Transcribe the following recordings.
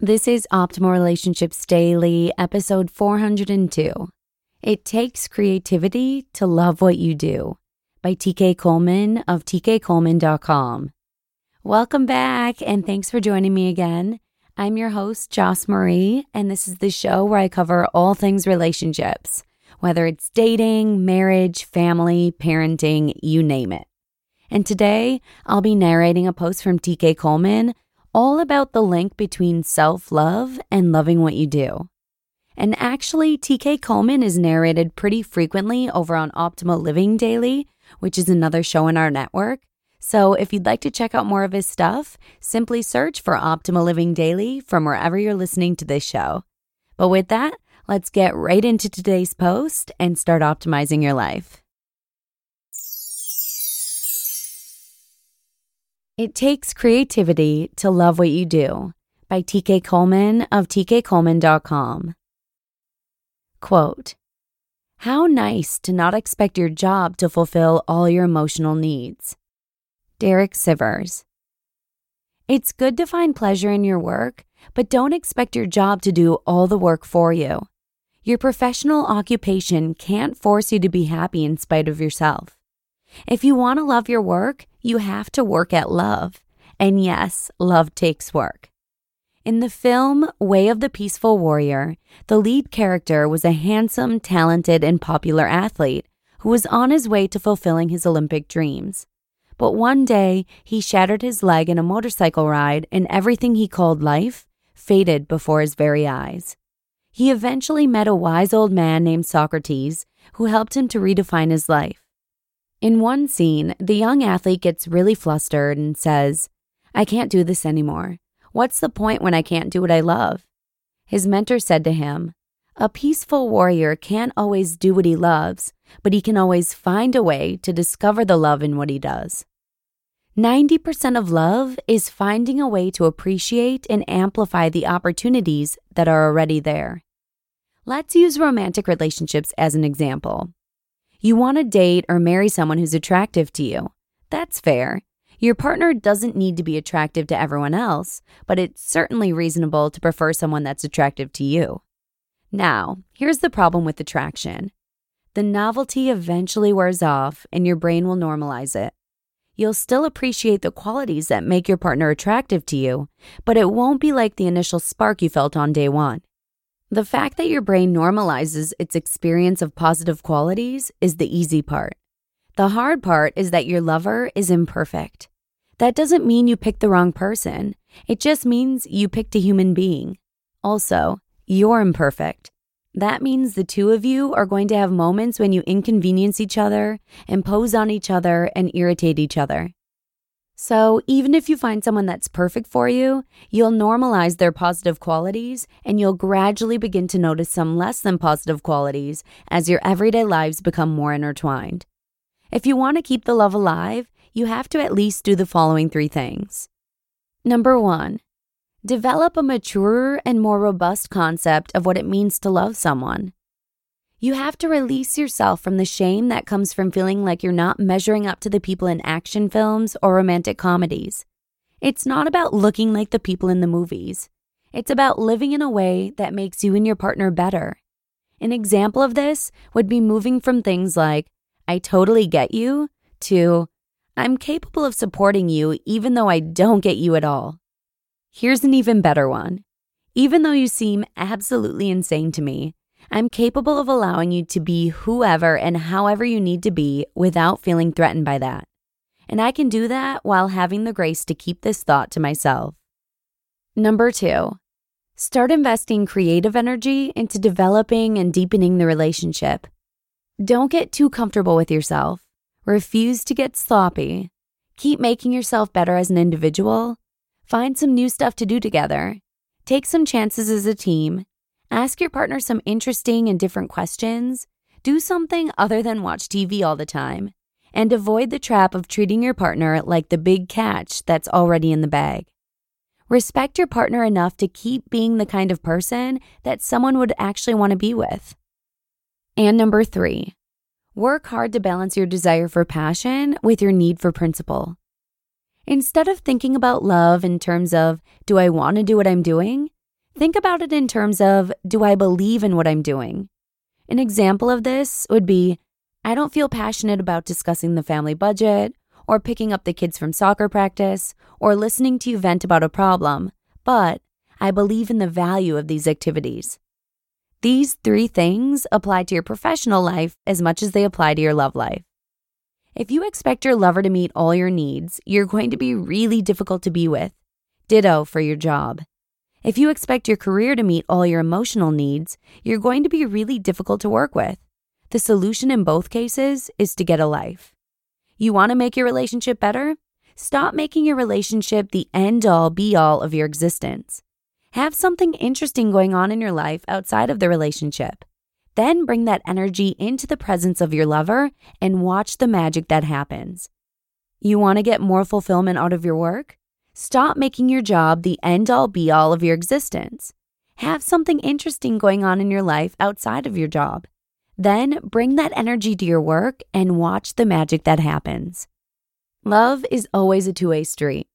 This is Optimal Relationships Daily, episode 402. It takes creativity to love what you do by TK Coleman of tkcoleman.com. Welcome back, and thanks for joining me again. I'm your host, Joss Marie, and this is the show where I cover all things relationships, whether it's dating, marriage, family, parenting, you name it. And today, I'll be narrating a post from TK Coleman all about the link between self love and loving what you do. And actually, TK Coleman is narrated pretty frequently over on Optimal Living Daily, which is another show in our network. So if you'd like to check out more of his stuff, simply search for Optimal Living Daily from wherever you're listening to this show. But with that, let's get right into today's post and start optimizing your life. It Takes Creativity to Love What You Do by TK Coleman of tkcoleman.com. Quote How nice to not expect your job to fulfill all your emotional needs. Derek Sivers. It's good to find pleasure in your work, but don't expect your job to do all the work for you. Your professional occupation can't force you to be happy in spite of yourself. If you want to love your work, you have to work at love. And yes, love takes work. In the film Way of the Peaceful Warrior, the lead character was a handsome, talented, and popular athlete who was on his way to fulfilling his Olympic dreams. But one day, he shattered his leg in a motorcycle ride, and everything he called life faded before his very eyes. He eventually met a wise old man named Socrates who helped him to redefine his life. In one scene, the young athlete gets really flustered and says, I can't do this anymore. What's the point when I can't do what I love? His mentor said to him, A peaceful warrior can't always do what he loves, but he can always find a way to discover the love in what he does. 90% of love is finding a way to appreciate and amplify the opportunities that are already there. Let's use romantic relationships as an example. You want to date or marry someone who's attractive to you. That's fair. Your partner doesn't need to be attractive to everyone else, but it's certainly reasonable to prefer someone that's attractive to you. Now, here's the problem with attraction the novelty eventually wears off and your brain will normalize it. You'll still appreciate the qualities that make your partner attractive to you, but it won't be like the initial spark you felt on day one. The fact that your brain normalizes its experience of positive qualities is the easy part. The hard part is that your lover is imperfect. That doesn't mean you picked the wrong person, it just means you picked a human being. Also, you're imperfect. That means the two of you are going to have moments when you inconvenience each other, impose on each other, and irritate each other. So, even if you find someone that's perfect for you, you'll normalize their positive qualities and you'll gradually begin to notice some less than positive qualities as your everyday lives become more intertwined. If you want to keep the love alive, you have to at least do the following three things. Number one, develop a maturer and more robust concept of what it means to love someone. You have to release yourself from the shame that comes from feeling like you're not measuring up to the people in action films or romantic comedies. It's not about looking like the people in the movies. It's about living in a way that makes you and your partner better. An example of this would be moving from things like, I totally get you, to, I'm capable of supporting you even though I don't get you at all. Here's an even better one. Even though you seem absolutely insane to me, I'm capable of allowing you to be whoever and however you need to be without feeling threatened by that. And I can do that while having the grace to keep this thought to myself. Number two, start investing creative energy into developing and deepening the relationship. Don't get too comfortable with yourself. Refuse to get sloppy. Keep making yourself better as an individual. Find some new stuff to do together. Take some chances as a team Ask your partner some interesting and different questions. Do something other than watch TV all the time. And avoid the trap of treating your partner like the big catch that's already in the bag. Respect your partner enough to keep being the kind of person that someone would actually want to be with. And number three, work hard to balance your desire for passion with your need for principle. Instead of thinking about love in terms of, do I want to do what I'm doing? Think about it in terms of do I believe in what I'm doing? An example of this would be I don't feel passionate about discussing the family budget, or picking up the kids from soccer practice, or listening to you vent about a problem, but I believe in the value of these activities. These three things apply to your professional life as much as they apply to your love life. If you expect your lover to meet all your needs, you're going to be really difficult to be with. Ditto for your job. If you expect your career to meet all your emotional needs, you're going to be really difficult to work with. The solution in both cases is to get a life. You want to make your relationship better? Stop making your relationship the end all be all of your existence. Have something interesting going on in your life outside of the relationship. Then bring that energy into the presence of your lover and watch the magic that happens. You want to get more fulfillment out of your work? Stop making your job the end all be all of your existence. Have something interesting going on in your life outside of your job. Then bring that energy to your work and watch the magic that happens. Love is always a two way street.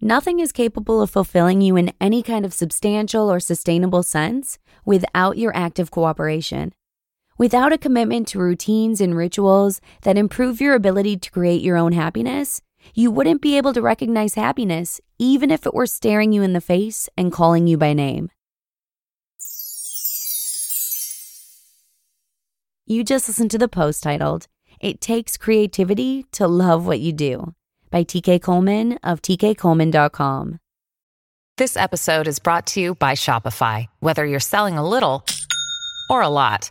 Nothing is capable of fulfilling you in any kind of substantial or sustainable sense without your active cooperation. Without a commitment to routines and rituals that improve your ability to create your own happiness, you wouldn't be able to recognize happiness even if it were staring you in the face and calling you by name. You just listened to the post titled, It Takes Creativity to Love What You Do by TK Coleman of tkcoleman.com. This episode is brought to you by Shopify. Whether you're selling a little or a lot,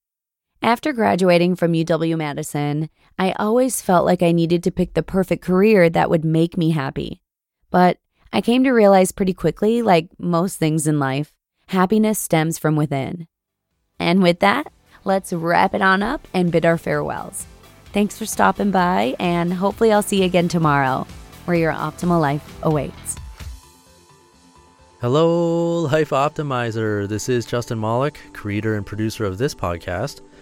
After graduating from UW Madison, I always felt like I needed to pick the perfect career that would make me happy. But I came to realize pretty quickly, like most things in life, happiness stems from within. And with that, let's wrap it on up and bid our farewells. Thanks for stopping by, and hopefully, I'll see you again tomorrow, where your optimal life awaits. Hello, Life Optimizer. This is Justin Malik, creator and producer of this podcast